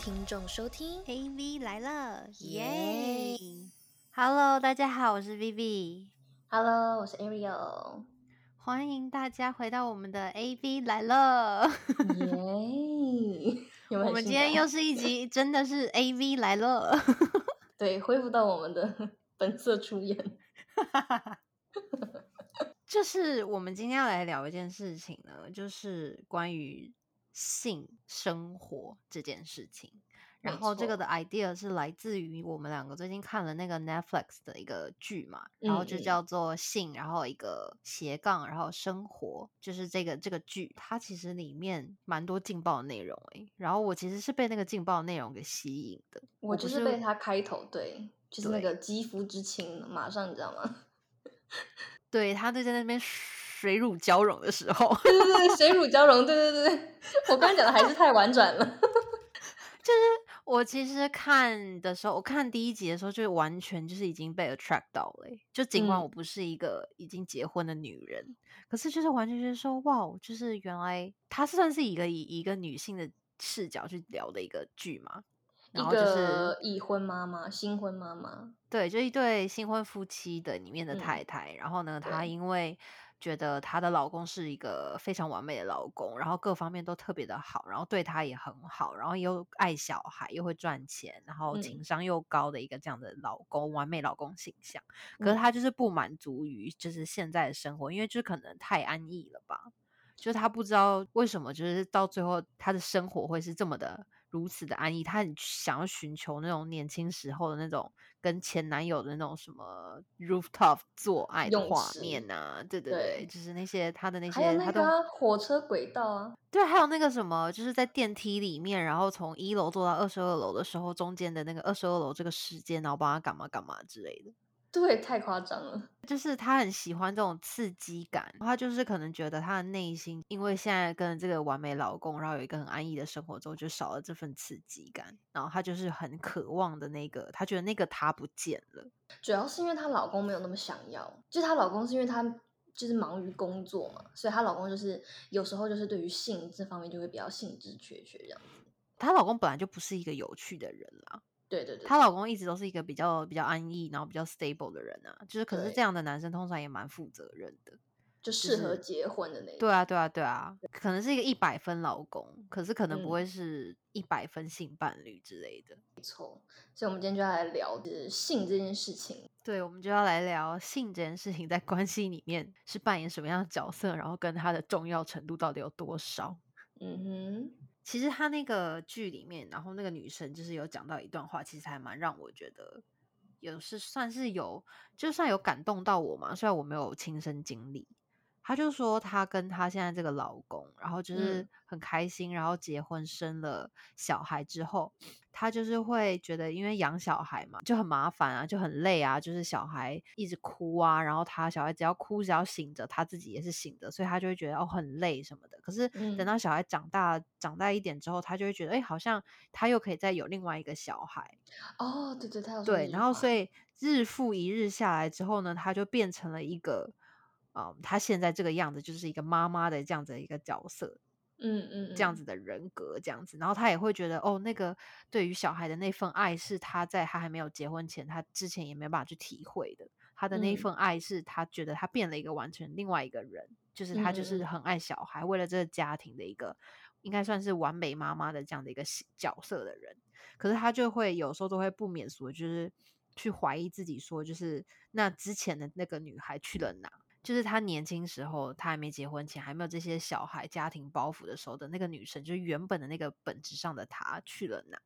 听众收听 AV 来了，耶耶！Hello，大家好，我是 Vivi，！Hello，我是 Ariel。欢迎大家回到我们的 AV 来了。耶！我们今天又是一集，真的是 AV 来了。对恢复到我们的 本色出演。就是我们今天要来聊一件事情呢，就是关于性生活这件事情。然后这个的 idea 是来自于我们两个最近看了那个 Netflix 的一个剧嘛，然后就叫做性，然后一个斜杠，然后生活，就是这个这个剧，它其实里面蛮多劲爆的内容诶、然后我其实是被那个劲爆的内容给吸引的，我就是被它开头对，就是那个肌肤之亲，马上你知道吗？对他就在那边水乳交融的时候，对对对，水乳交融，对对对，我刚才讲的还是太婉转了。就是我其实看的时候，我看第一集的时候，就完全就是已经被 attract 到了欸、就尽管嗯我不是一个已经结婚的女人，可是就是完全就是说，哇，就是原来它是算是一个以一个女性的视角去聊的一个剧嘛。一然后就是个已婚妈妈，新婚妈妈，对，就一对新婚夫妻的里面的嗯太太，然后呢，她因为觉得她的老公是一个非常完美的老公，然后各方面都特别的好，然后对她也很好，然后又爱小孩，又会赚钱，然后情嗯商又高的一个这样的老公，完美老公形象。可是嗯她就是不满足于就是现在的生活，因为就是可能太安逸了吧，就是她不知道为什么，就是到最后她的生活会是这么的如此的安逸，她很想要寻求那种年轻时候的那种跟前男友的那种什么 rooftop 做爱的画面啊，对对对，对就是那些她的那还有些，她都那个啊火车轨道啊，对，还有那个什么，就是在电梯里面，然后从一楼坐到二十二楼的时候，中间的那个二十二楼这个时间，然后帮他干嘛干嘛之类的。对，太夸张了。就是他很喜欢这种刺激感，他就是可能觉得他的内心，因为现在跟这个完美老公，然后有一个很安逸的生活之后，就少了这份刺激感，然后他就是很渴望的那个，他觉得那个他不见了。主要是因为她老公没有那么想要，就是她老公是因为她就是忙于工作嘛，所以她老公就是有时候就是对于性这方面就会比较兴致缺缺这样子。她老公本来就不是一个有趣的人啦，对对对，她老公一直都是一个比较比较安逸，然后比较 stable 的人啊，就是可是对这样的男生通常也蛮负责任的。就适合结婚的那种。对啊，对啊，对啊，可能是一个一百分老公，可是可能不嗯会是一百分性伴侣之类的。没错所以我们今天就要来聊就是性这件事情。对，我们就要来聊性这件事情在关系里面是扮演什么样的角色，然后跟它的重要程度到底有多少。嗯哼，其实他那个剧里面，然后那个女生就是有讲到一段话，其实还蛮让我觉得有是算是有，就算有感动到我嘛，虽然我没有亲身经历。她就说，她跟她现在这个老公，然后就是嗯。很开心，然后结婚生了小孩之后，她就是会觉得，因为养小孩嘛，就很麻烦啊，就很累啊，就是小孩一直哭啊，然后她小孩只要哭，只要醒着，她自己也是醒着，所以她就会觉得哦很累什么的。可是等嗯。到小孩长大长大一点之后，她就会觉得，哎，好像她又可以再有另外一个小孩，哦，对对，对，这句话然后所以日复一日下来之后呢，她就变成了一个，嗯，她现在这个样子就是一个妈妈的这样子的一个角色，嗯嗯嗯这样子的人格，这样子，然后她也会觉得，哦，那个对于小孩的那份爱是她在她还没有结婚前，她之前也没办法去体会的，她的那份爱是她觉得她变了一个完全另外一个人，就是她就是很爱小孩，为了这个家庭的一个应该算是完美妈妈的这样的一个角角色的人。可是他就会有时候都会不免俗，就是去怀疑自己，说就是那之前的那个女孩去了哪？就是他年轻时候，他还没结婚前，还没有这些小孩、家庭包袱的时候的那个女生，就是原本的那个本质上的她去了哪？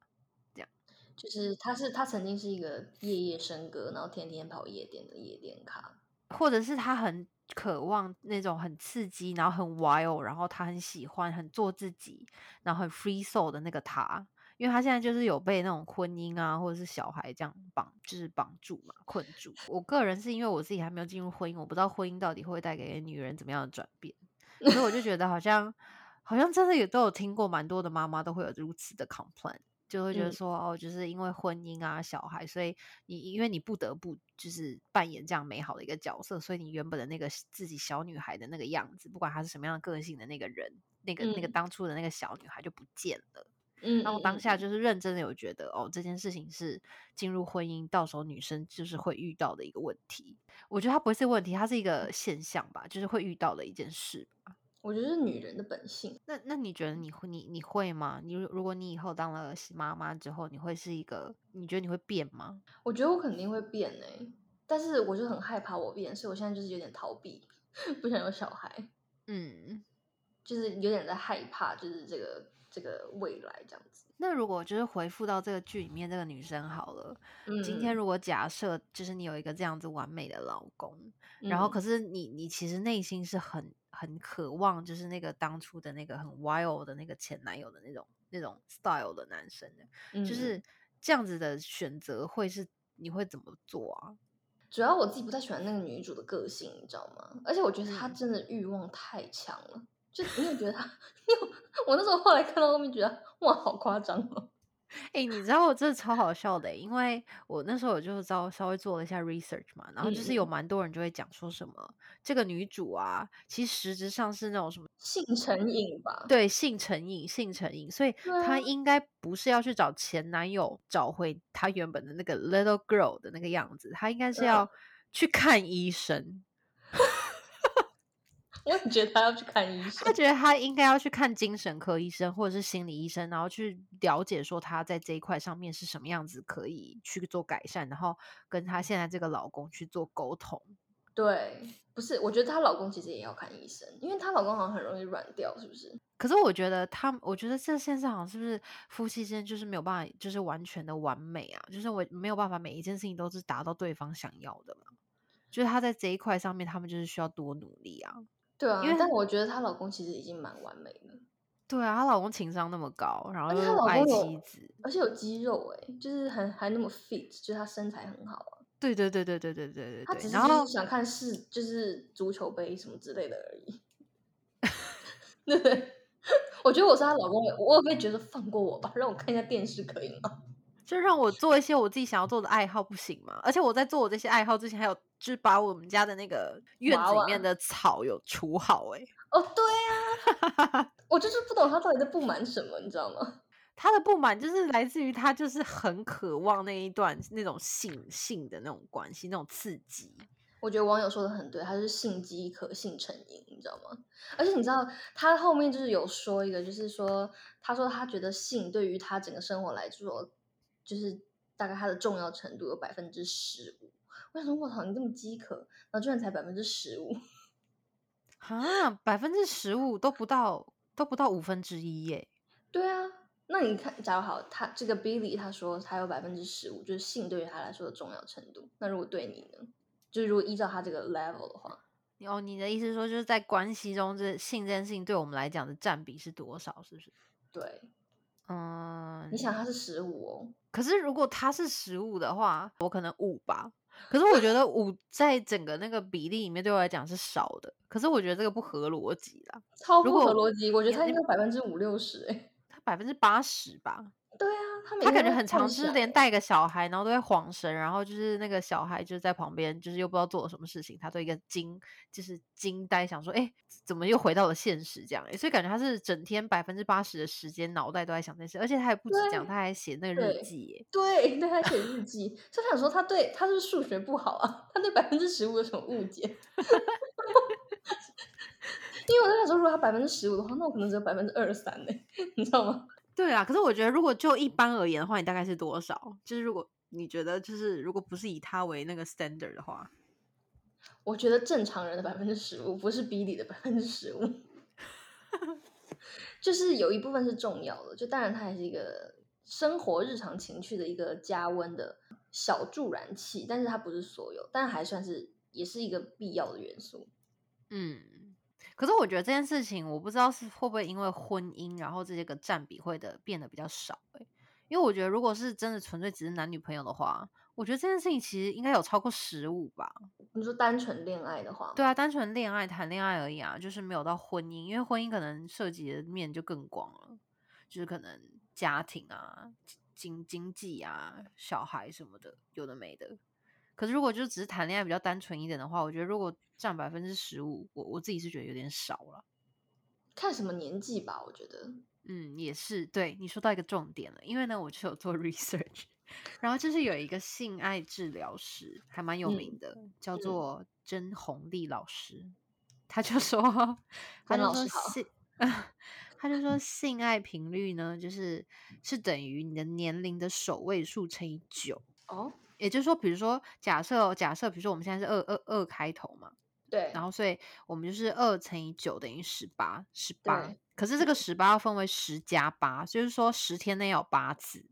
这样就是他是他曾经是一个夜夜笙歌，然后天天跑夜店的夜店咖。或者是她很渴望那种很刺激，然后很 wild，然后她很喜欢很做自己，然后很 free soul 的那个她。因为他现在就是有被那种婚姻啊，或者是小孩这样绑，就是绑住嘛，困住。我个人是因为我自己还没有进入婚姻，我不知道婚姻到底会带给女人怎么样的转变，所以我就觉得好像好像真的也都有听过蛮多的妈妈都会有如此的 complain，就会觉得嗯说、哦，就是因为婚姻啊、小孩，所以你因为你不得不就是扮演这样美好的一个角色，所以你原本的那个自己小女孩的那个样子，不管她是什么样的个性的那个人，那个那个嗯当初的那个小女孩就不见了。嗯，那我当下嗯就是认真的有觉得哦，这件事情是进入婚姻到时候女生就是会遇到的一个问题。我觉得它不是问题，它是一个现象吧，就是会遇到的一件事吧。我觉得是女人的本性。那那你觉得你会你你会吗？你如如果你以后当了妈妈之后，你会是一个？你觉得你会变吗？我觉得我肯定会变诶、但是我就很害怕我变，所以我现在就是有点逃避，不想有小孩，嗯，就是有点在害怕，就是这个这个未来这样子。那如果就是回复到这个剧里面这个女生好了，嗯，今天如果假设就是你有一个这样子完美的老公，然后嗯可是你你其实内心是很很渴望，就是那个当初的那个很 wild 的那个前男友的那种那种 style 的男生的，嗯就是这样子的选择会是你会怎么做啊？主要我自己不太喜欢那个女主的个性，你知道吗？而且我觉得她嗯真的欲望太强了，就你有觉得他？你有？我那时候后来看到后面觉得哇，好夸张哦。哎、你知道我真的超好笑的欸、因为我那时候我就稍稍微做了一下 research 嘛，然后就是有嗯蛮多人就会讲说什么这个女主啊，其实实质上是那种什么性成瘾吧？对性成瘾，性成瘾，所以她应该不是要去找前男友找回她原本的那个 little girl 的那个样子，她应该是嗯要去看医生。我也觉得她要去看医生他。觉得他应该要去看精神科医生或者是心理医生，然后去了解说他在这一块上面是什么样子，可以去做改善，然后跟他现在这个老公去做沟通。对，不是，我觉得她老公其实也要看医生，因为她老公好像很容易软掉，是不是？可是我觉得他，我觉得这现在好像是不是夫妻之间就是没有办法，就是完全的完美啊，就是我没有办法每一件事情都是达到对方想要的嘛。就是他在这一块上面，他们就是需要多努力啊。对啊因为，但我觉得她老公其实已经蛮完美了，对啊，她老公情商那么高，然后又爱妻子，而且有肌肉哎、就是很还那么 fit，就是她身材很好啊。对对对对对对对对对。她只是然后就是想看是，就是足球杯什么之类的而已。对 不对？我觉得我是她老公，我也会觉得放过我吧，让我看一下电视可以吗？就让我做一些我自己想要做的爱好，不行吗？而且我在做我这些爱好之前，还有就是把我们家的那个院子里面的草有除好、欸。哦，对啊，我就是不懂他到底在不满什么，你知道吗？他的不满就是来自于他就是很渴望那一段那种性性的那种关系，那种刺激。我觉得网友说的很对，他是性饥渴、性成瘾，你知道吗？而且你知道他后面就是有说一个，就是说他说他觉得性对于他整个生活来说，就是大概他的重要程度有百分之十五。我想说，我操，你这么饥渴，然后居然才百分之十五，啊，百分之十五都不到，都不到五分之一耶。对啊。那你看，假如好，他这个 Billy 他说他有百分之十五，就是性对于他来说的重要程度。那如果对你呢？就是如果依照他这个 level 的话，哦，你的意思说，就是在关系中，这性这件事情对我们来讲的占比是多少？是不是？对，嗯，你想他是十五哦，可是如果他是十五的话，我可能五吧。可是我觉得五在整个那个比例里面对我来讲是少的。可是我觉得这个不合逻辑啦，超不合逻辑。我觉得你你他应该百分之五六十哎。他百分之八十吧。他感觉很常，幻就是连带个小孩，然后都会晃神，然后就是那个小孩就是在旁边，就是又不知道做了什么事情，他都一个惊，就是惊呆，想说，哎，怎么又回到了现实这样？欸所以感觉他是整天百分之八十的时间脑袋都在想这件事，而且他还不止这样，对他还写那个日对记耶。对，对他写日记，所以他想说他对他是数学不好啊？他对百分之十五有什么误解？因为我在想说，如果他百分之十五的话，那我可能只有百分之二十三呢，你知道吗？对啊，可是我觉得如果就一般而言的话，你大概是多少？就是如果你觉得就是如果不是以他为那个 standard 的话，我觉得正常人的百分之十五不是比你的百分之十五，就是有一部分是重要的，就当然它还是一个生活日常情趣的一个加温的小助燃器，但是它不是所有，但还算是也是一个必要的元素。嗯。可是我觉得这件事情，我不知道是会不会因为婚姻，然后这些个占比会的变得比较少、欸、因为我觉得如果是真的纯粹只是男女朋友的话，我觉得这件事情其实应该有超过十五吧。你说单纯恋爱的话，对啊，单纯恋爱谈恋爱而已啊，就是没有到婚姻，因为婚姻可能涉及的面就更广了，就是可能家庭啊、经经济啊、小孩什么的，有的没的。可是如果就只是谈恋爱比较单纯一点的话，我觉得如果占百分之十五，我我自己是觉得有点少了。看看什么年纪吧，我觉得。嗯，也是，对你说到一个重点了，因为呢，我就有做 research，然后就是有一个性爱治疗师，还蛮有名的，叫做甄红丽老师，他就说，他就说性，他就说性爱频率呢，就是是等于你的年龄的首位数乘以九哦，也就是说，比如说假设假设，比如说我们现在是二二二开头嘛。对，然后所以我们就是二乘以九等于十八，十八。可是这个十八要分为十加八，就是说十天内要有八次。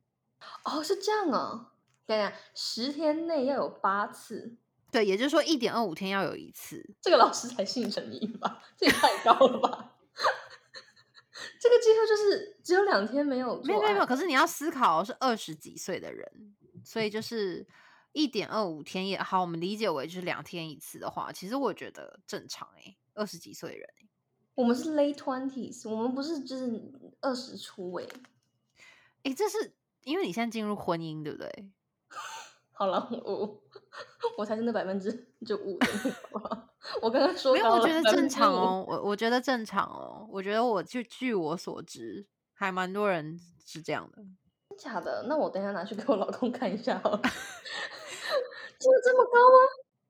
哦，是这样啊。等一下，十天内要有八次，对，也就是说一点二五天要有一次。这个老师才信成瘾吧？这也太高了吧！这个几乎就是只有两天没有没有没有，可是你要思考是二十几岁的人，所以就是一点二五天也好，我们理解为就是两天一次的话，其实我觉得正常诶、二十几岁人、欸，我们是 late twenties，我们不是就是二十出诶。诶、这是因为你现在进入婚姻，对不对？好了，我我才是那百分之就五的我刚刚说没有，我觉得正常哦，我我觉得正常哦，我觉得我就据我所知，还蛮多人是这样的。假的？那我等一下拿去给我老公看一下好了。真的这么高吗？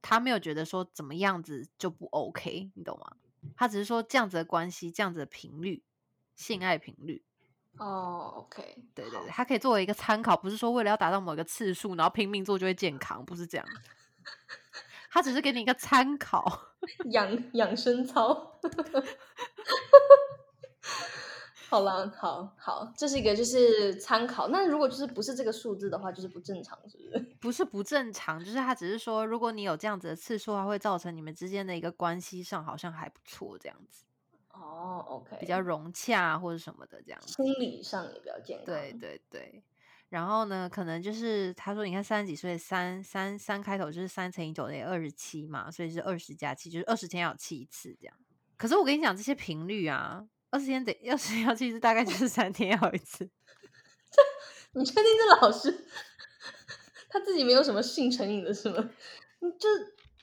他没有觉得说怎么样子就不 OK，你懂吗？他只是说这样子的关系，这样子的频率，性爱频率，哦，OK，对对对，他可以作为一个参考，不是说为了要达到某一个次数，然后拼命做就会健康，不是这样。他只是给你一个参考。养养生操。好了，好好，这是一个就是参考。那如果就是不是这个数字的话，就是不正常，是不是？不是不正常，就是他只是说，如果你有这样子的次数，它会造成你们之间的一个关系上好像还不错，这样子哦，OK，比较融洽或者什么的这样子。心理上也比较健康。对对对，然后呢，可能就是他说，你看三十几岁，三三三开头就是三乘以九等于二十七嘛，所以是二十加七，就是二十天要有七次这样。可是我跟你讲，这些频率啊，二十天得二十天要七次，大概就是三天要一次。你确定这老师他自己没有什么性成瘾的是吗？嗯这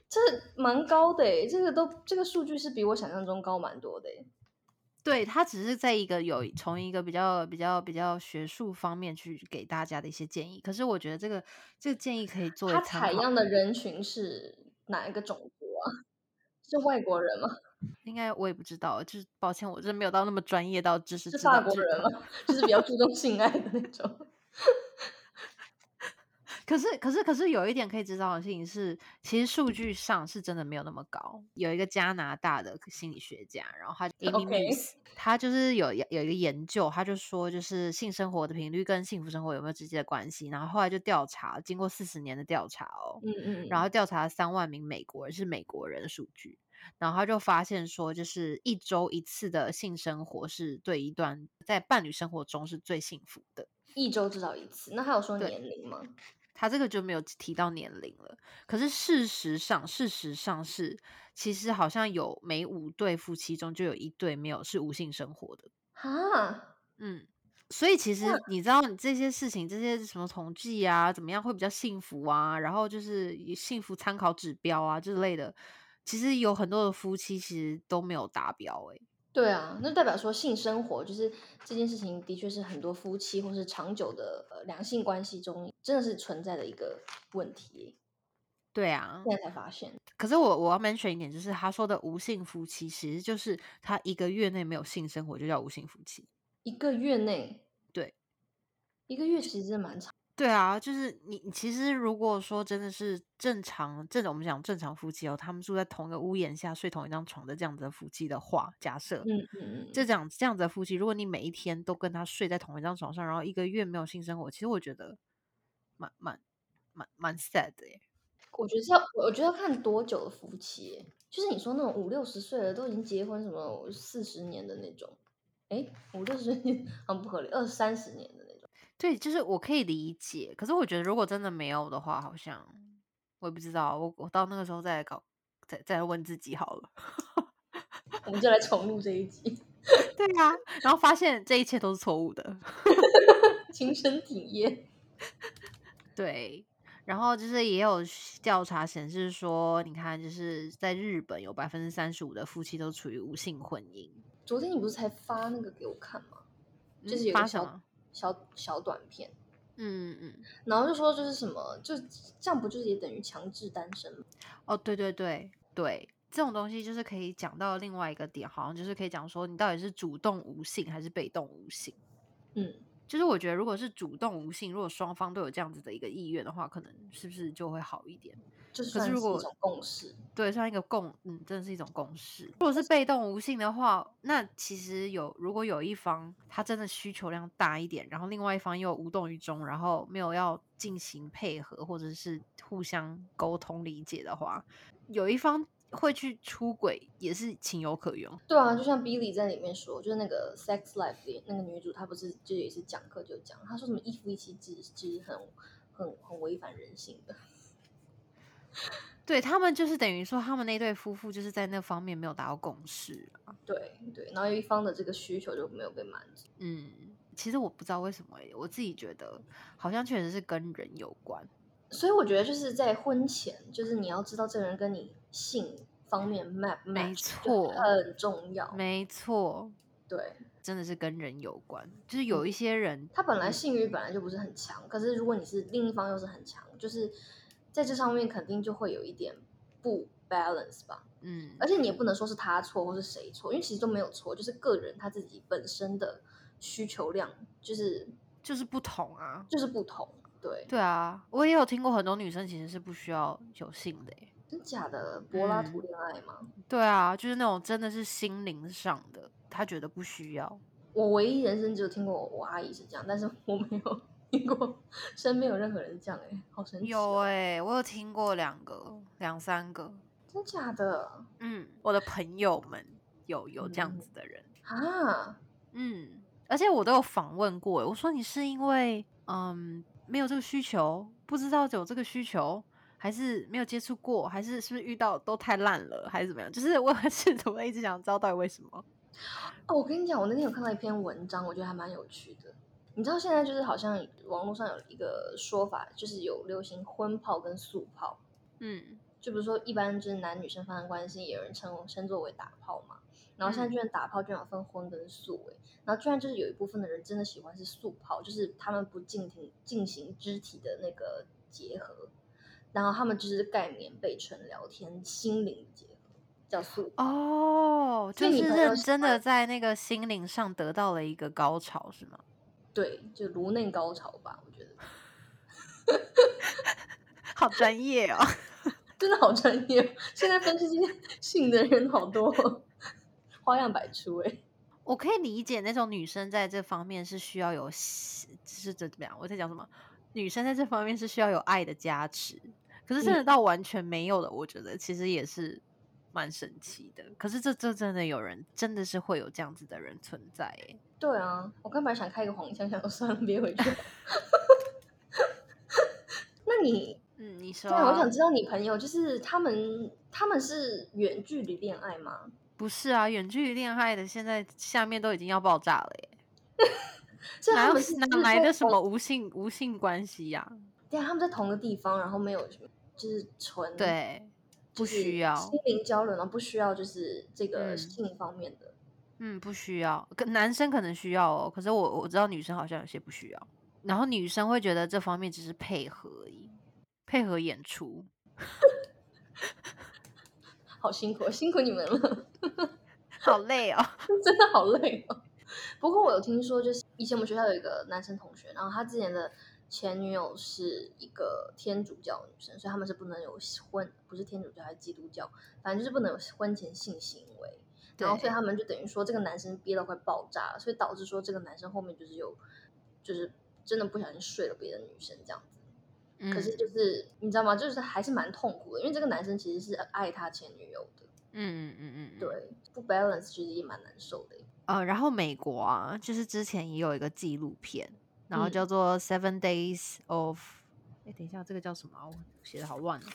这蛮高的诶，这个都这个数据是比我想象中高蛮多的诶。对他只是在一个有从一个比较比较比较学术方面去给大家的一些建议，可是我觉得这个这个建议可以作为他。采样的人群是哪一个种族啊？是外国人吗？应该我也不知道，就是抱歉，我真的没有到那么专业到知识是法国人吗？就是比较注重性爱的那种。可是，可是，可是有一点可以知道的事情是，其实数据上是真的没有那么高。有一个加拿大的心理学家，然后他 Amy Muse，他就是有有一个研究，他就说，就是性生活的频率跟幸福生活有没有直接的关系。然后后来就调查，经过四十年的调查哦，嗯嗯，然后调查了三万名美国人，是美国人的数据。然后他就发现说，就是一周一次的性生活是对一段在伴侣生活中是最幸福的。一周至少一次。那还有说年龄吗？他这个就没有提到年龄了。可是事实上，事实上是，其实好像有每五对夫妻中就有一对没有是无性生活的。哈，嗯，所以其实你知道，你这些事情，这些什么统计啊，怎么样会比较幸福啊？然后就是以幸福参考指标啊之类的，其实有很多的夫妻其实都没有达标、欸。对啊，那代表说性生活就是这件事情，的确是很多夫妻或是长久的呃两性关系中真的是存在的一个问题。对啊，现在才发现，可是我我要 mention 一点，就是他说的无性夫妻，其实就是他一个月内没有性生活就叫无性夫妻。一个月内，对，一个月其实蛮长。对啊，就是你，你其实如果说真的是正常，这种我们讲正常夫妻哦，他们住在同一个屋檐下，睡同一张床的这样子的夫妻的话，假设，嗯嗯嗯，这样这样子的夫妻，如果你每一天都跟他睡在同一张床上，然后一个月没有性生活，其实我觉得蛮蛮蛮蛮 sad 的耶。我觉得是要，我觉得要看多久的夫妻，就是你说那种五六十岁了都已经结婚什么四十年的那种，哎，五六十年 很不合理，二三十年的。对，就是我可以理解，可是我觉得如果真的没有的话，好像我也不知道，我我到那个时候再来搞，再再来问自己好了。我们就来重录这一集，对啊，然后发现这一切都是错误的。亲身体验。对，然后就是也有调查显示说，你看，就是在日本有百分之三十五的夫妻都处于无性婚姻。昨天你不是才发那个给我看吗？就是嗯有什么？小小短片，嗯嗯，然后就说就是什么，就这样不就是也等于强制单身吗？哦，对对对对，这种东西就是可以讲到另外一个点，好像就是可以讲说你到底是主动无性还是被动无性。嗯，就是我觉得，如果是主动无性，如果双方都有这样子的一个意愿的话，可能是不是就会好一点？就是可是如果是一种共识。对，算一个共，嗯，真的是一种共识。如果是被动无性的话，那其实有，如果有一方他真的需求量大一点，然后另外一方又无动于衷，然后没有要进行配合或者是互相沟通理解的话，有一方会去出轨，也是情有可原。对啊，就像 Billy 在里面说，就是那个《Sex Life》里那个女主，她不是就也是讲课就讲，她说什么一夫一妻制其实很很很违反人性的。对他们就是等于说，他们那对夫妇就是在那方面没有达到共识啊。对对，然后有一方的这个需求就没有被满足。嗯，其实我不知道为什么、欸，我自己觉得好像确实是跟人有关。所以我觉得就是在婚前，就是你要知道这个人跟你性方面 map 没错很重要。没错，对真的是跟人有关。就是有一些人，他本来性欲本来就不是很强，可是如果你是另一方又是很强，就是在这上面肯定就会有一点不 balance 吧。嗯，而且你也不能说是他错或是谁错，因为其实都没有错，就是个人他自己本身的需求量就是就是不同啊。就是不同。对，对啊，我也有听过很多女生其实是不需要有性的、欸。真假的柏拉嗯图恋爱吗？对啊，就是那种真的是心灵上的，他觉得不需要。我唯一人生只有听过我我阿姨是这样，但是我没有听过身边有任何人是这样哎、好神奇、有哦！哎、我有听过两个、两三个。真假的嗯，我的朋友们有有这样嗯子的人。啊？嗯，而且我都有访问过欸，我说你是因为嗯没有这个需求，不知道有这个需求，还是没有接触过，还是是不是遇到都太烂了，还是怎么样？就是我也是怎么一直想知道到底为什么。哦，我跟你讲，我那天有看到一篇文章，我觉得还蛮有趣的。你知道现在就是好像网络上有一个说法，就是有流行荤炮跟素炮。嗯就比如说，一般就是男女生发生关系，也有人称称作为打炮嘛。然后现在嗯居然打炮居然有分荤跟素诶，然后居然就是有一部分的人真的喜欢是素炮，就是他们不进行进行肢体的那个结合，然后他们就是盖棉被纯聊天，心灵的结合叫素炮。哦，就是认真的在那个心灵上得到了一个高潮，是吗？对，就颅内高潮吧，我觉得 好专业哦。真的好专业哦。现在分析这些性的人好多哦，花样百出哎。我可以理解那种女生在这方面是需要有是，是怎么样？我在讲什么？女生在这方面是需要有爱的加持，可是真的嗯到完全没有了，我觉得其实也是蛮神奇的。可是这这真的有人，真的是会有这样子的人存在诶。对啊，我刚本来想开一个黄腔，想说算了，别回去了。那你嗯，你说对啊，我想啊知道你朋友就是他们，他们是远距离恋爱吗？不是啊？远距离恋爱的，现在下面都已经要爆炸了耶！所以哪有他们是哪来的什么？无性无性关系呀、对啊，他们在同个地方，然后没有什么，就是纯对，不需要心灵交流，然后不需要就是这个嗯性方面的。嗯，不需要，可男生可能需要哦，可是我我知道女生好像有些不需要，然后女生会觉得这方面只是配合而已，配合演出。好辛苦，辛苦你们了，好累哦。真的好累哦。不过我有听说，就是以前我们学校有一个男生同学，然后他之前的前女友是一个天主教的女生，所以他们是不能有婚，不是天主教还是基督教，反正就是不能有婚前性行为。然后所以他们就等于说这个男生憋到快爆炸了，所以导致说这个男生后面就是有，就是真的不小心睡了别的女生这样子。可是嗯就是你知道吗？就是还是蛮痛苦的，因为这个男生其实是爱他前女友的，嗯嗯嗯嗯，嗯。对，不 balance 其实也蛮难受的。呃，然后美国啊，就是之前也有一个纪录片，然后嗯叫做《Seven Days of》。哎，等一下，这个叫什么啊？我写的好乱哦。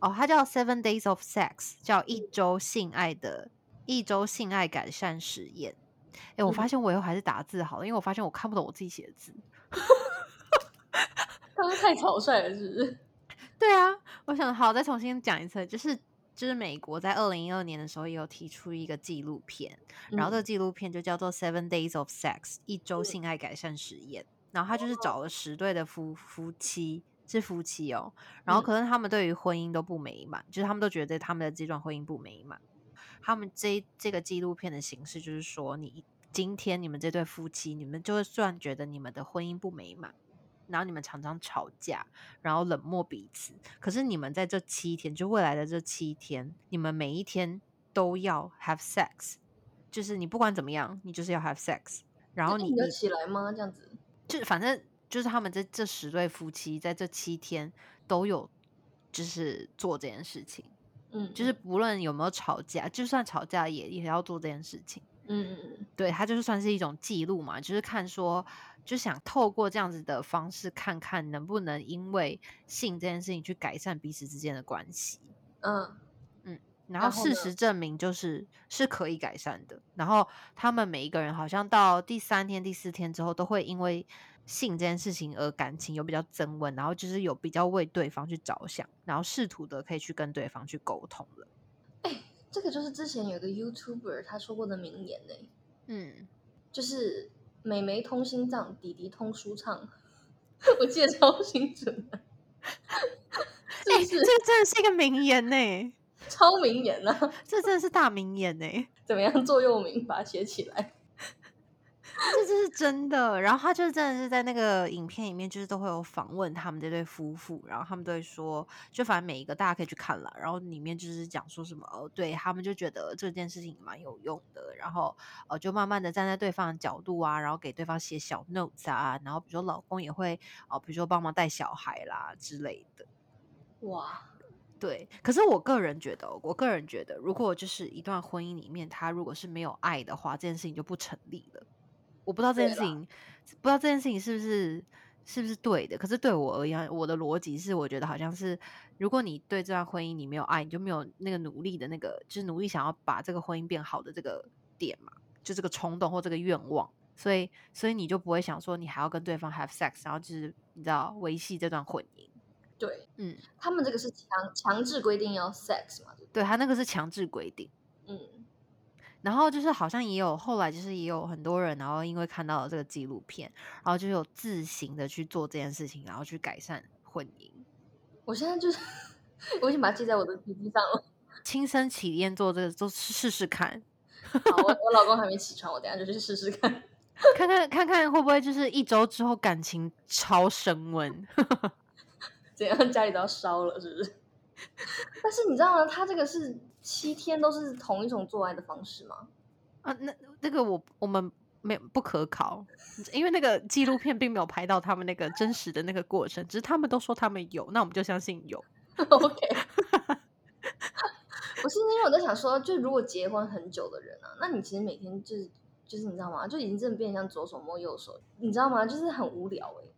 哦，它叫《Seven Days of Sex》，叫一周性爱的一周性爱改善实验。哎，我发嗯现我以后还是打字好了，因为我发现我看不懂我自己写的字。刚刚太草率了，是不是？对啊，我想好再重新讲一次，就是就是美国在二零一二年的时候也有提出一个纪录片，然后这个纪录片就叫做《Seven Days of Sex》一周性爱改善实验。然后他就是找了十对的夫夫妻，是夫妻哦。然后可能他们对于婚姻都不美满，就是他们都觉得他们的这段婚姻不美满。他们这这个纪录片的形式就是说，你今天你们这对夫妻，你们就算觉得你们的婚姻不美满，然后你们常常吵架，然后冷漠彼此，可是你们在这七天，就未来的这七天，你们每一天都要 have sex，就是你不管怎么样，你就是要 have sex。然后你你起来吗？这样子？就反正就是他们这这十对夫妻在这七天都有就是做这件事情，嗯，就是。不论有没有吵架，就算吵架也也要做这件事情，嗯嗯嗯，对他就是算是一种记录嘛，就是看说就想透过这样子的方式看看能不能因为性这件事情去改善彼此之间的关系，嗯。然后事实证明，就是是可以改善的。然后他们每一个人好像到第三天、第四天之后，都会因为性这件事情而感情有比较增温，然后就是有比较为对方去着想，然后试图的可以去跟对方去沟通了。哎，这个就是之前有个 YouTuber 他说过的名言呢。嗯，就是美眉通心脏，弟弟通舒畅。我记得超清楚的。哎，这真的是一个名言呢。超名言啊，这真的是大名言呢。怎么样，座右铭把它写起来？这这是真的。然后他就是真的是在那个影片里面，就是都会有访问他们这对夫妇，然后他们都会说，就反正每一个大家可以去看了。然后里面就是讲说什么哦，对他们就觉得这件事情蛮有用的。然后呃，就慢慢的站在对方的角度啊，然后给对方写小 notes 啊，然后比如说老公也会哦，比如说帮忙带小孩啦之类的。哇。对，可是我个人觉得，我个人觉得，如果就是一段婚姻里面，他如果是没有爱的话，这件事情就不成立了。我不知道这件事情，不知道这件事情是不是是不是对的。可是对我而言，我的逻辑是，我觉得好像是，如果你对这段婚姻你没有爱，你就没有那个努力的那个，就是努力想要把这个婚姻变好的这个点嘛，就这个冲动或这个愿望，所以所以你就不会想说，你还要跟对方 have sex，然后就是你知道维系这段婚姻。对，嗯，他们这个是强强制规定要 sex 嘛？对，他那个是强制规定，嗯，然后就是好像也有后来就是也有很多人，然后因为看到了这个纪录片，然后就有自行的去做这件事情，然后去改善婚姻。我现在就是 我已经把它记在我的笔记上了，亲身体验做这个，就试试看。我 我老公还没起床，我等下就去试试看，看看看看会不会就是一周之后感情超升温。怎样家里都要烧了，是不是？但是你知道吗？他这个是七天都是同一种做爱的方式吗？啊，那那个我我们没不可考，因为那个纪录片并没有拍到他们那个真实的那个过程，只是他们都说他们有，那我们就相信有。OK，不是因为我在想说，就如果结婚很久的人啊，那你其实每天就是就是你知道吗？就已经真的变成像左手摸右手，你知道吗？就是很无聊哎。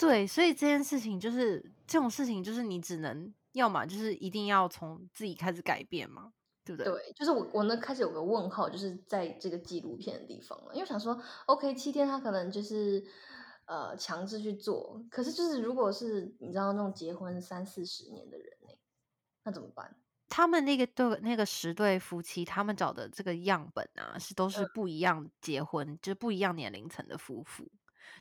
对，所以这件事情就是这种事情，就是你只能要么就是一定要从自己开始改变嘛，对不对？对，就是我我呢开始有个问号，就是在这个纪录片的地方了，因为想说，OK，七天他可能就是呃强制去做，可是就是如果是你知道那种结婚三四十年的人呢，那怎么办？他们那个对那个十对夫妻，他们找的这个样本啊，是都是不一样结婚，就是不一样年龄层的夫妇。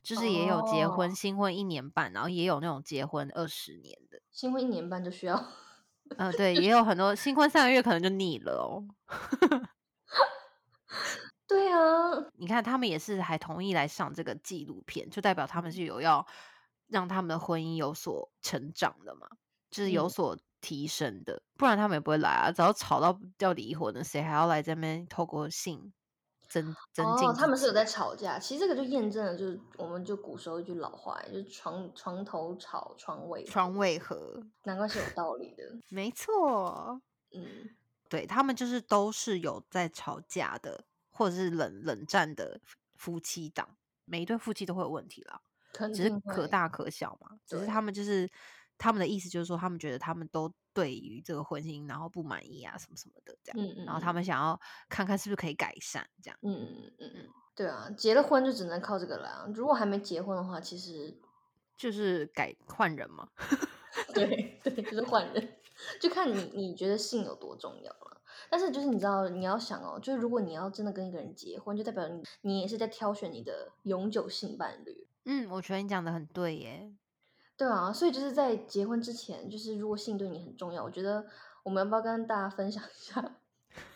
就是也有结婚新婚一年半，然后也有那种结婚二十年的。新婚一年半就需要，呃，对，也有很多新婚三个月可能就腻了哦。对啊，你看他们也是还同意来上这个纪录片，就代表他们是有要让他们的婚姻有所成长的嘛，就是有所提升的，不然他们也不会来啊。只要吵到要离婚的，谁还要来这边透过性？增增进，他们是有在吵架。其实这个就验证了，就是我们就古时候一句老话，就是床床头吵，床尾床尾和，难怪是有道理的。没错，嗯，对他们就是都是有在吵架的，或者是冷冷战的夫妻档，每一对夫妻都会有问题啦，只是可大可小嘛。只是他们就是他们的意思，就是说他们觉得他们都。对于这个婚姻，然后不满意啊，什么什么的，这样，然后他们想要看看是不是可以改善，这样，嗯嗯嗯嗯，对啊，结了婚就只能靠这个了。如果还没结婚的话，其实就是改换人嘛，对对，就是换人。就看你你觉得性有多重要了。但是就是你知道，你要想哦，就是如果你要真的跟一个人结婚，就代表你你也是在挑选你的永久性伴侣。嗯，我觉得你讲的很对耶。对啊，所以就是在结婚之前，就是如果性对你很重要，我觉得我们要不要跟大家分享一下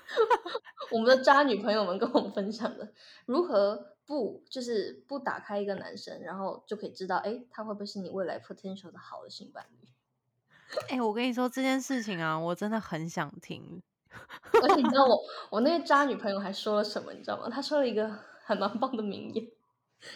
我们的渣女朋友们跟我们分享的如何不就是不打开一个男生，然后就可以知道，哎，他会不会是你未来 potential 的好的性伴侣？哎，我跟你说这件事情啊，我真的很想听。而且你知道我我那个渣女朋友还说了什么？你知道吗？她说了一个还蛮棒的名言，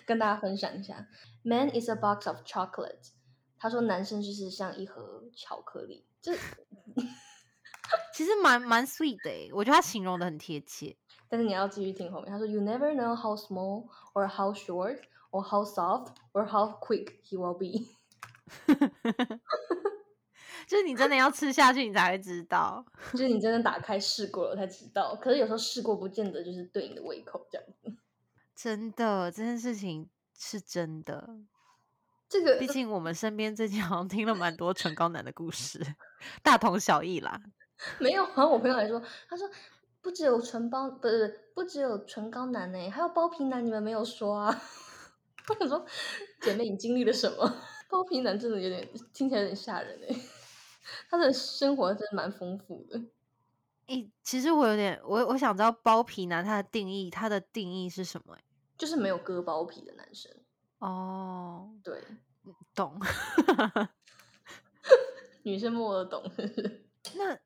跟大家分享一下：Man is a box of chocolate。他说男生就是像一盒巧克力，就 其实蛮蛮 sweet 的，我觉得他形容的很贴切。但是你要继续听后面，他说：“You never know how small or how short or how soft or how quick he will be。”就是你真的要吃下去，你才会知道。就是你真的打开试过了才知道。可是有时候试过不见得就是对你的胃口这样子。真的，这件事情是真的。这个毕竟我们身边最近好像听了蛮多唇膏男的故事，大同小异啦。没有啊，我朋友还说，他说不只有唇包，不是不只有唇膏男呢，还有包皮男，你们没有说啊？我想说，姐妹你经历了什么？包皮男真的有点听起来有点吓人哎。他的生活真的蛮丰富的。诶，其实我有点，我我想知道包皮男他的定义，他的定义是什么？就是没有割包皮的男生。哦，对，懂。女生默默懂。那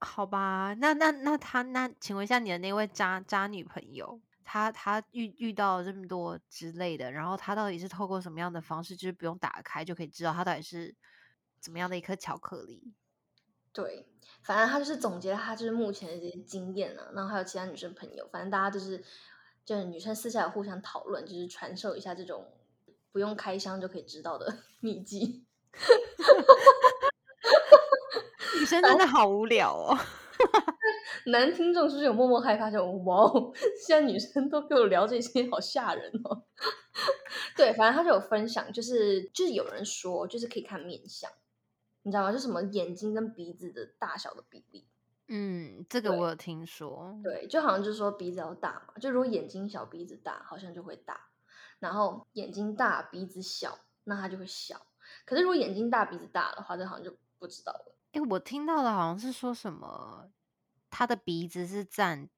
好吧，那那那他那，请问一下你的那位渣渣女朋友，她她遇遇到这么多之类的，然后她到底是透过什么样的方式，就是不用打开就可以知道她到底是怎么样的一颗巧克力？对，反正她就是总结了她就是目前的这些经验啊，然后还有其他女生朋友，反正大家就是就是女生私下互相讨论，就是传授一下这种。不用开箱就可以知道的 秘籍，女生真的好无聊哦。男听众是不是有默默害怕？就哇，现在女生都跟我聊这些，好吓人哦。对，反正他就有分享，就是就是有人说，就是可以看面相，你知道吗？就什么眼睛跟鼻子的大小的比例。嗯，这个我有听说。对，就好像就是说鼻子要大嘛，就如果眼睛小，鼻子大，好像就会大。然后眼睛大鼻子小，那他就会小。可是如果眼睛大鼻子大的话，这好像就不知道了。哎，我听到的好像是说什么，他的鼻子是占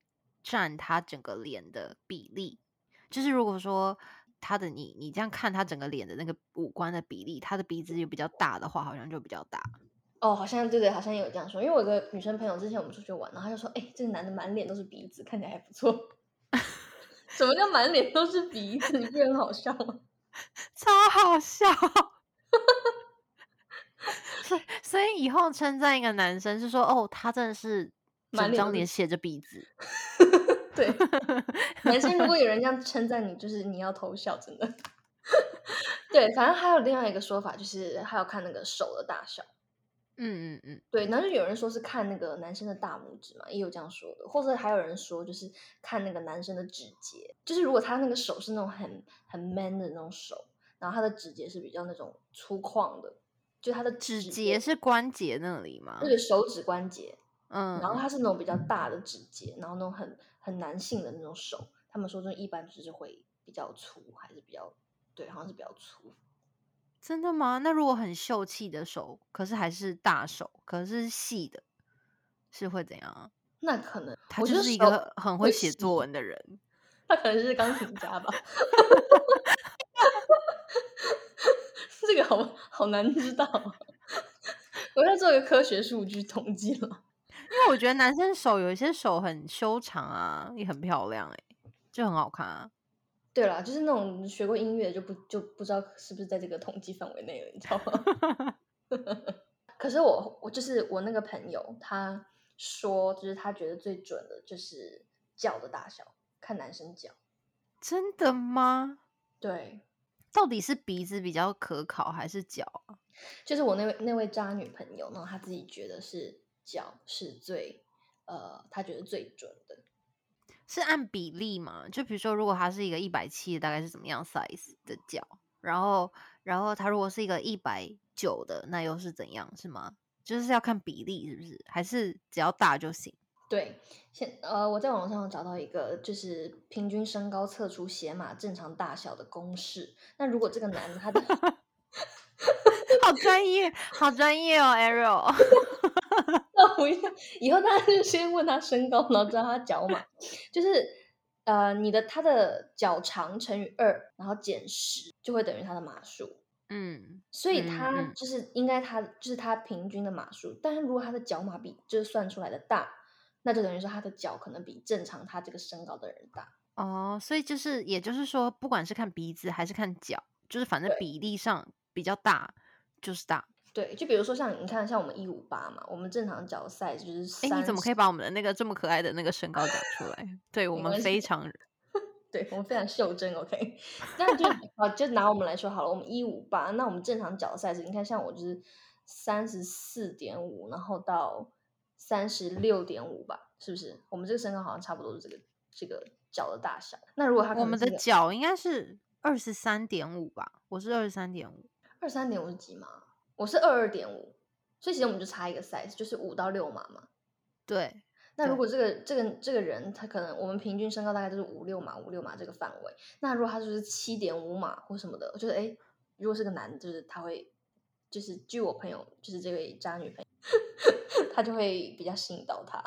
占他整个脸的比例。就是如果说他的你你这样看他整个脸的那个五官的比例，他的鼻子又比较大的话，好像就比较大。哦，好像对对，好像也有这样说。因为我有个女生朋友，之前我们出去玩，然后他就说：“哎，这个男的满脸都是鼻子，看起来还不错。”什么叫满脸都是鼻子？你不很好笑吗？超好笑！所以，所以以后称赞一个男生是说：“哦，他真的是满张脸写着鼻子。”对，男生如果有人这样称赞你，就是你要偷笑，真的。对，反正还有另外一个说法，就是还要看那个手的大小。嗯嗯嗯，对，然后有人说是看那个男生的大拇指嘛，也有这样说的，或者还有人说就是看那个男生的指节，就是如果他那个手是那种很很 man 的那种手，然后他的指节是比较那种粗犷的，就他的指节是关节那里吗？对，手指关节，嗯，然后他是那种比较大的指节，然后那种很很男性的那种手，他们说这一般就是会比较粗，还是比较对，好像是比较粗。真的吗？那如果很秀气的手，可是还是大手，可是细的，是会怎样啊？那可能他就是一个很会写作文的人，他可能是钢琴家吧？这个好好难知道。我要做一个科学数据统计了，因为我觉得男生手有一些手很修长啊，也很漂亮，哎，就很好看啊。对啦，就是那种学过音乐就不就不知道是不是在这个统计范围内了，你知道吗？可是我我就是我那个朋友，他说就是他觉得最准的就是脚的大小，看男生脚。真的吗？对，到底是鼻子比较可靠还是脚啊？就是我那位那位渣女朋友呢，她自己觉得是脚是最呃，她觉得最准的。是按比例嘛？就比如说，如果他是一个一百七，大概是怎么样 size 的脚？然后，然后他如果是一个一百九的，那又是怎样？是吗？就是要看比例是不是？还是只要大就行？对，现呃，我在网上找到一个，就是平均身高测出鞋码正常大小的公式。那如果这个男的他的 好专业，好专业哦，Ariel。那我一下，以后大家就先问他身高，然后知道他脚码，就是呃，你的他的脚长乘以二，然后减十，就会等于他的码数。嗯，所以嗯他嗯就是应该他就是他平均的码数，但是如果他的脚码比就是算出来的大，那就等于说他的脚可能比正常他这个身高的人大。哦，所以就是，也就是说，不管是看鼻子还是看脚，就是反正比例上比较大就是大。对，就比如说像你看，像我们一五八嘛，我们正常脚 size 就是哎，你怎么可以把我们的那个这么可爱的那个身高讲出来？对我们非常 对我们非常袖珍，OK。那就啊，就拿我们来说好了，我们一五八，那我们正常脚 size，你看像我就是三十四点五，然后到三十六点五吧，是不是？我们这个身高好像差不多是这个这个脚的大小。那如果他可我们的脚应该是二十三点五吧，我是二十三点五。二十三点五是几码？我是二二点五，所以其实我们就差一个 size，就是五到六码嘛。对，那如果这个这个这个人他可能我们平均身高大概就是五六码五六码这个范围，那如果他就是七点五码或什么的，就是哎，如果是个男，就是他会就是据我朋友就是这位渣女朋友，他就会比较吸引到他，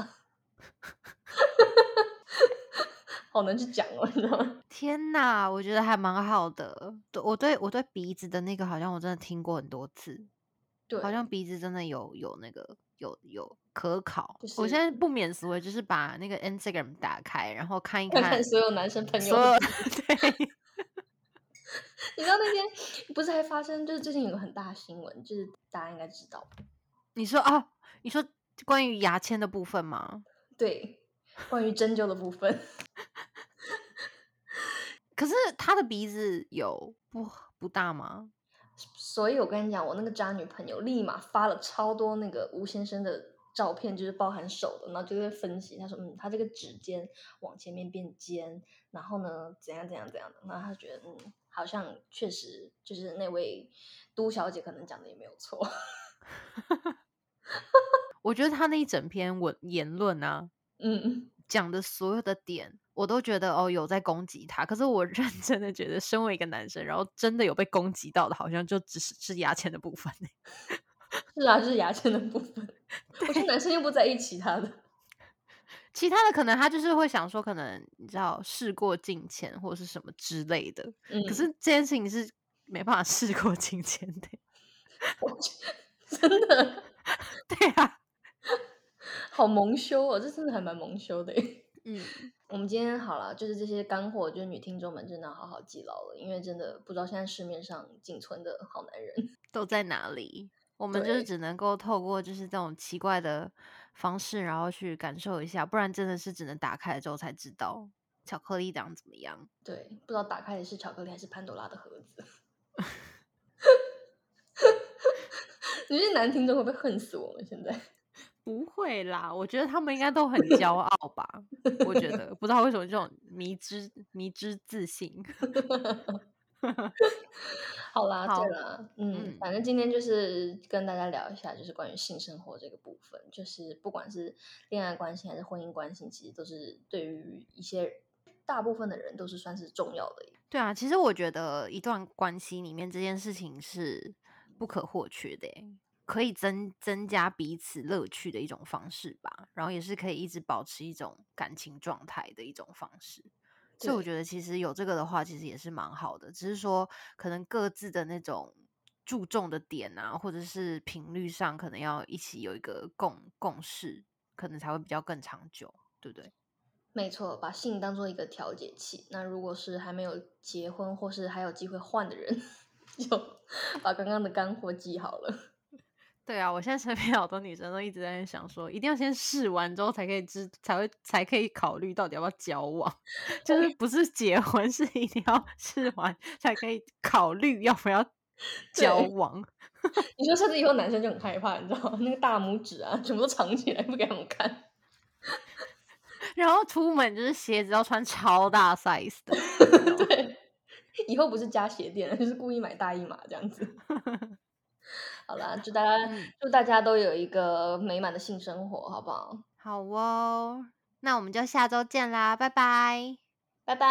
好难去讲哦，你知道吗？天哪，我觉得还蛮好的。对我对我对鼻子的那个，好像我真的听过很多次，对，好像鼻子真的有有那个有有可考。就是我现在不免俗的，就是把那个 Instagram 打开，然后看一看看看所有男生朋友所有的对。你知道那天不是还发生，就是最近有个很大的新闻，就是大家应该知道，你说啊，你说关于牙签的部分吗？对，关于针灸的部分。可是他的鼻子有不不大吗？所以我跟你讲，我那个渣女朋友立马发了超多那个吴先生的照片，就是包含手的，然后就在分析，他说，嗯，他这个指尖往前面变尖，然后呢，怎样怎样怎样的，然后他觉得，嗯，好像确实就是那位都小姐可能讲的也没有错，我觉得他那一整篇文言论啊，嗯，讲的所有的点，我都觉得哦有在攻击他。可是我认真的觉得，身为一个男生，然后真的有被攻击到的，好像就只是是牙签的部分欸。是啊，就是牙签的部分，我觉得男生又不在意其他的，其他的可能他就是会想说，可能你知道事过境迁或者是什么之类的。嗯，可是这件事情是没办法事过境迁的。我真的对啊，好蒙羞哦，这真的还蛮蒙羞的耶。嗯，我们今天好了，就是这些干货，就是女听众们真的要好好记牢了，因为真的不知道现在市面上仅存的好男人。都在哪里？我们就是只能够透过就是这种奇怪的方式，然后去感受一下，不然真的是只能打开了之后才知道巧克力长怎么样。对，不知道打开的是巧克力还是潘多拉的盒子。你这男听众会不会恨死我们？现在不会啦，我觉得他们应该都很骄傲吧。我觉得不知道为什么这种迷之迷之自信。好啦，好对啦，嗯，嗯反正今天就是跟大家聊一下，就是关于性生活这个部分，就是不管是恋爱关系还是婚姻关系，其实都是对于一些大部分的人都是算是重要的。对啊，其实我觉得一段关系里面这件事情是不可或缺的耶，可以增增加彼此乐趣的一种方式吧，然后也是可以一直保持一种感情状态的一种方式。所以我觉得其实有这个的话，其实也是蛮好的，只是说可能各自的那种注重的点啊，或者是频率上，可能要一起有一个共共识，可能才会比较更长久，对不对？没错，把性当做一个调节器。那如果是还没有结婚或是还有机会换的人，就把刚刚的干货记好了。对啊，我现在身边好多女生都一直在想说，一定要先试完之后才可以知，才会才可以考虑到底要不要交往，就是不是结婚，是一定要试完才可以考虑要不要 交往。你说甚至以后男生就很害怕，你知道吗？那个大拇指啊，全部都藏起来，不给他们看。然后出门就是鞋子要穿超大 size 的，对，以后不是加鞋垫了，就是故意买大一码这样子。好啦祝大家祝大家都有一个美满的性生活好不好？好哦那我们就下周见啦拜拜。拜拜。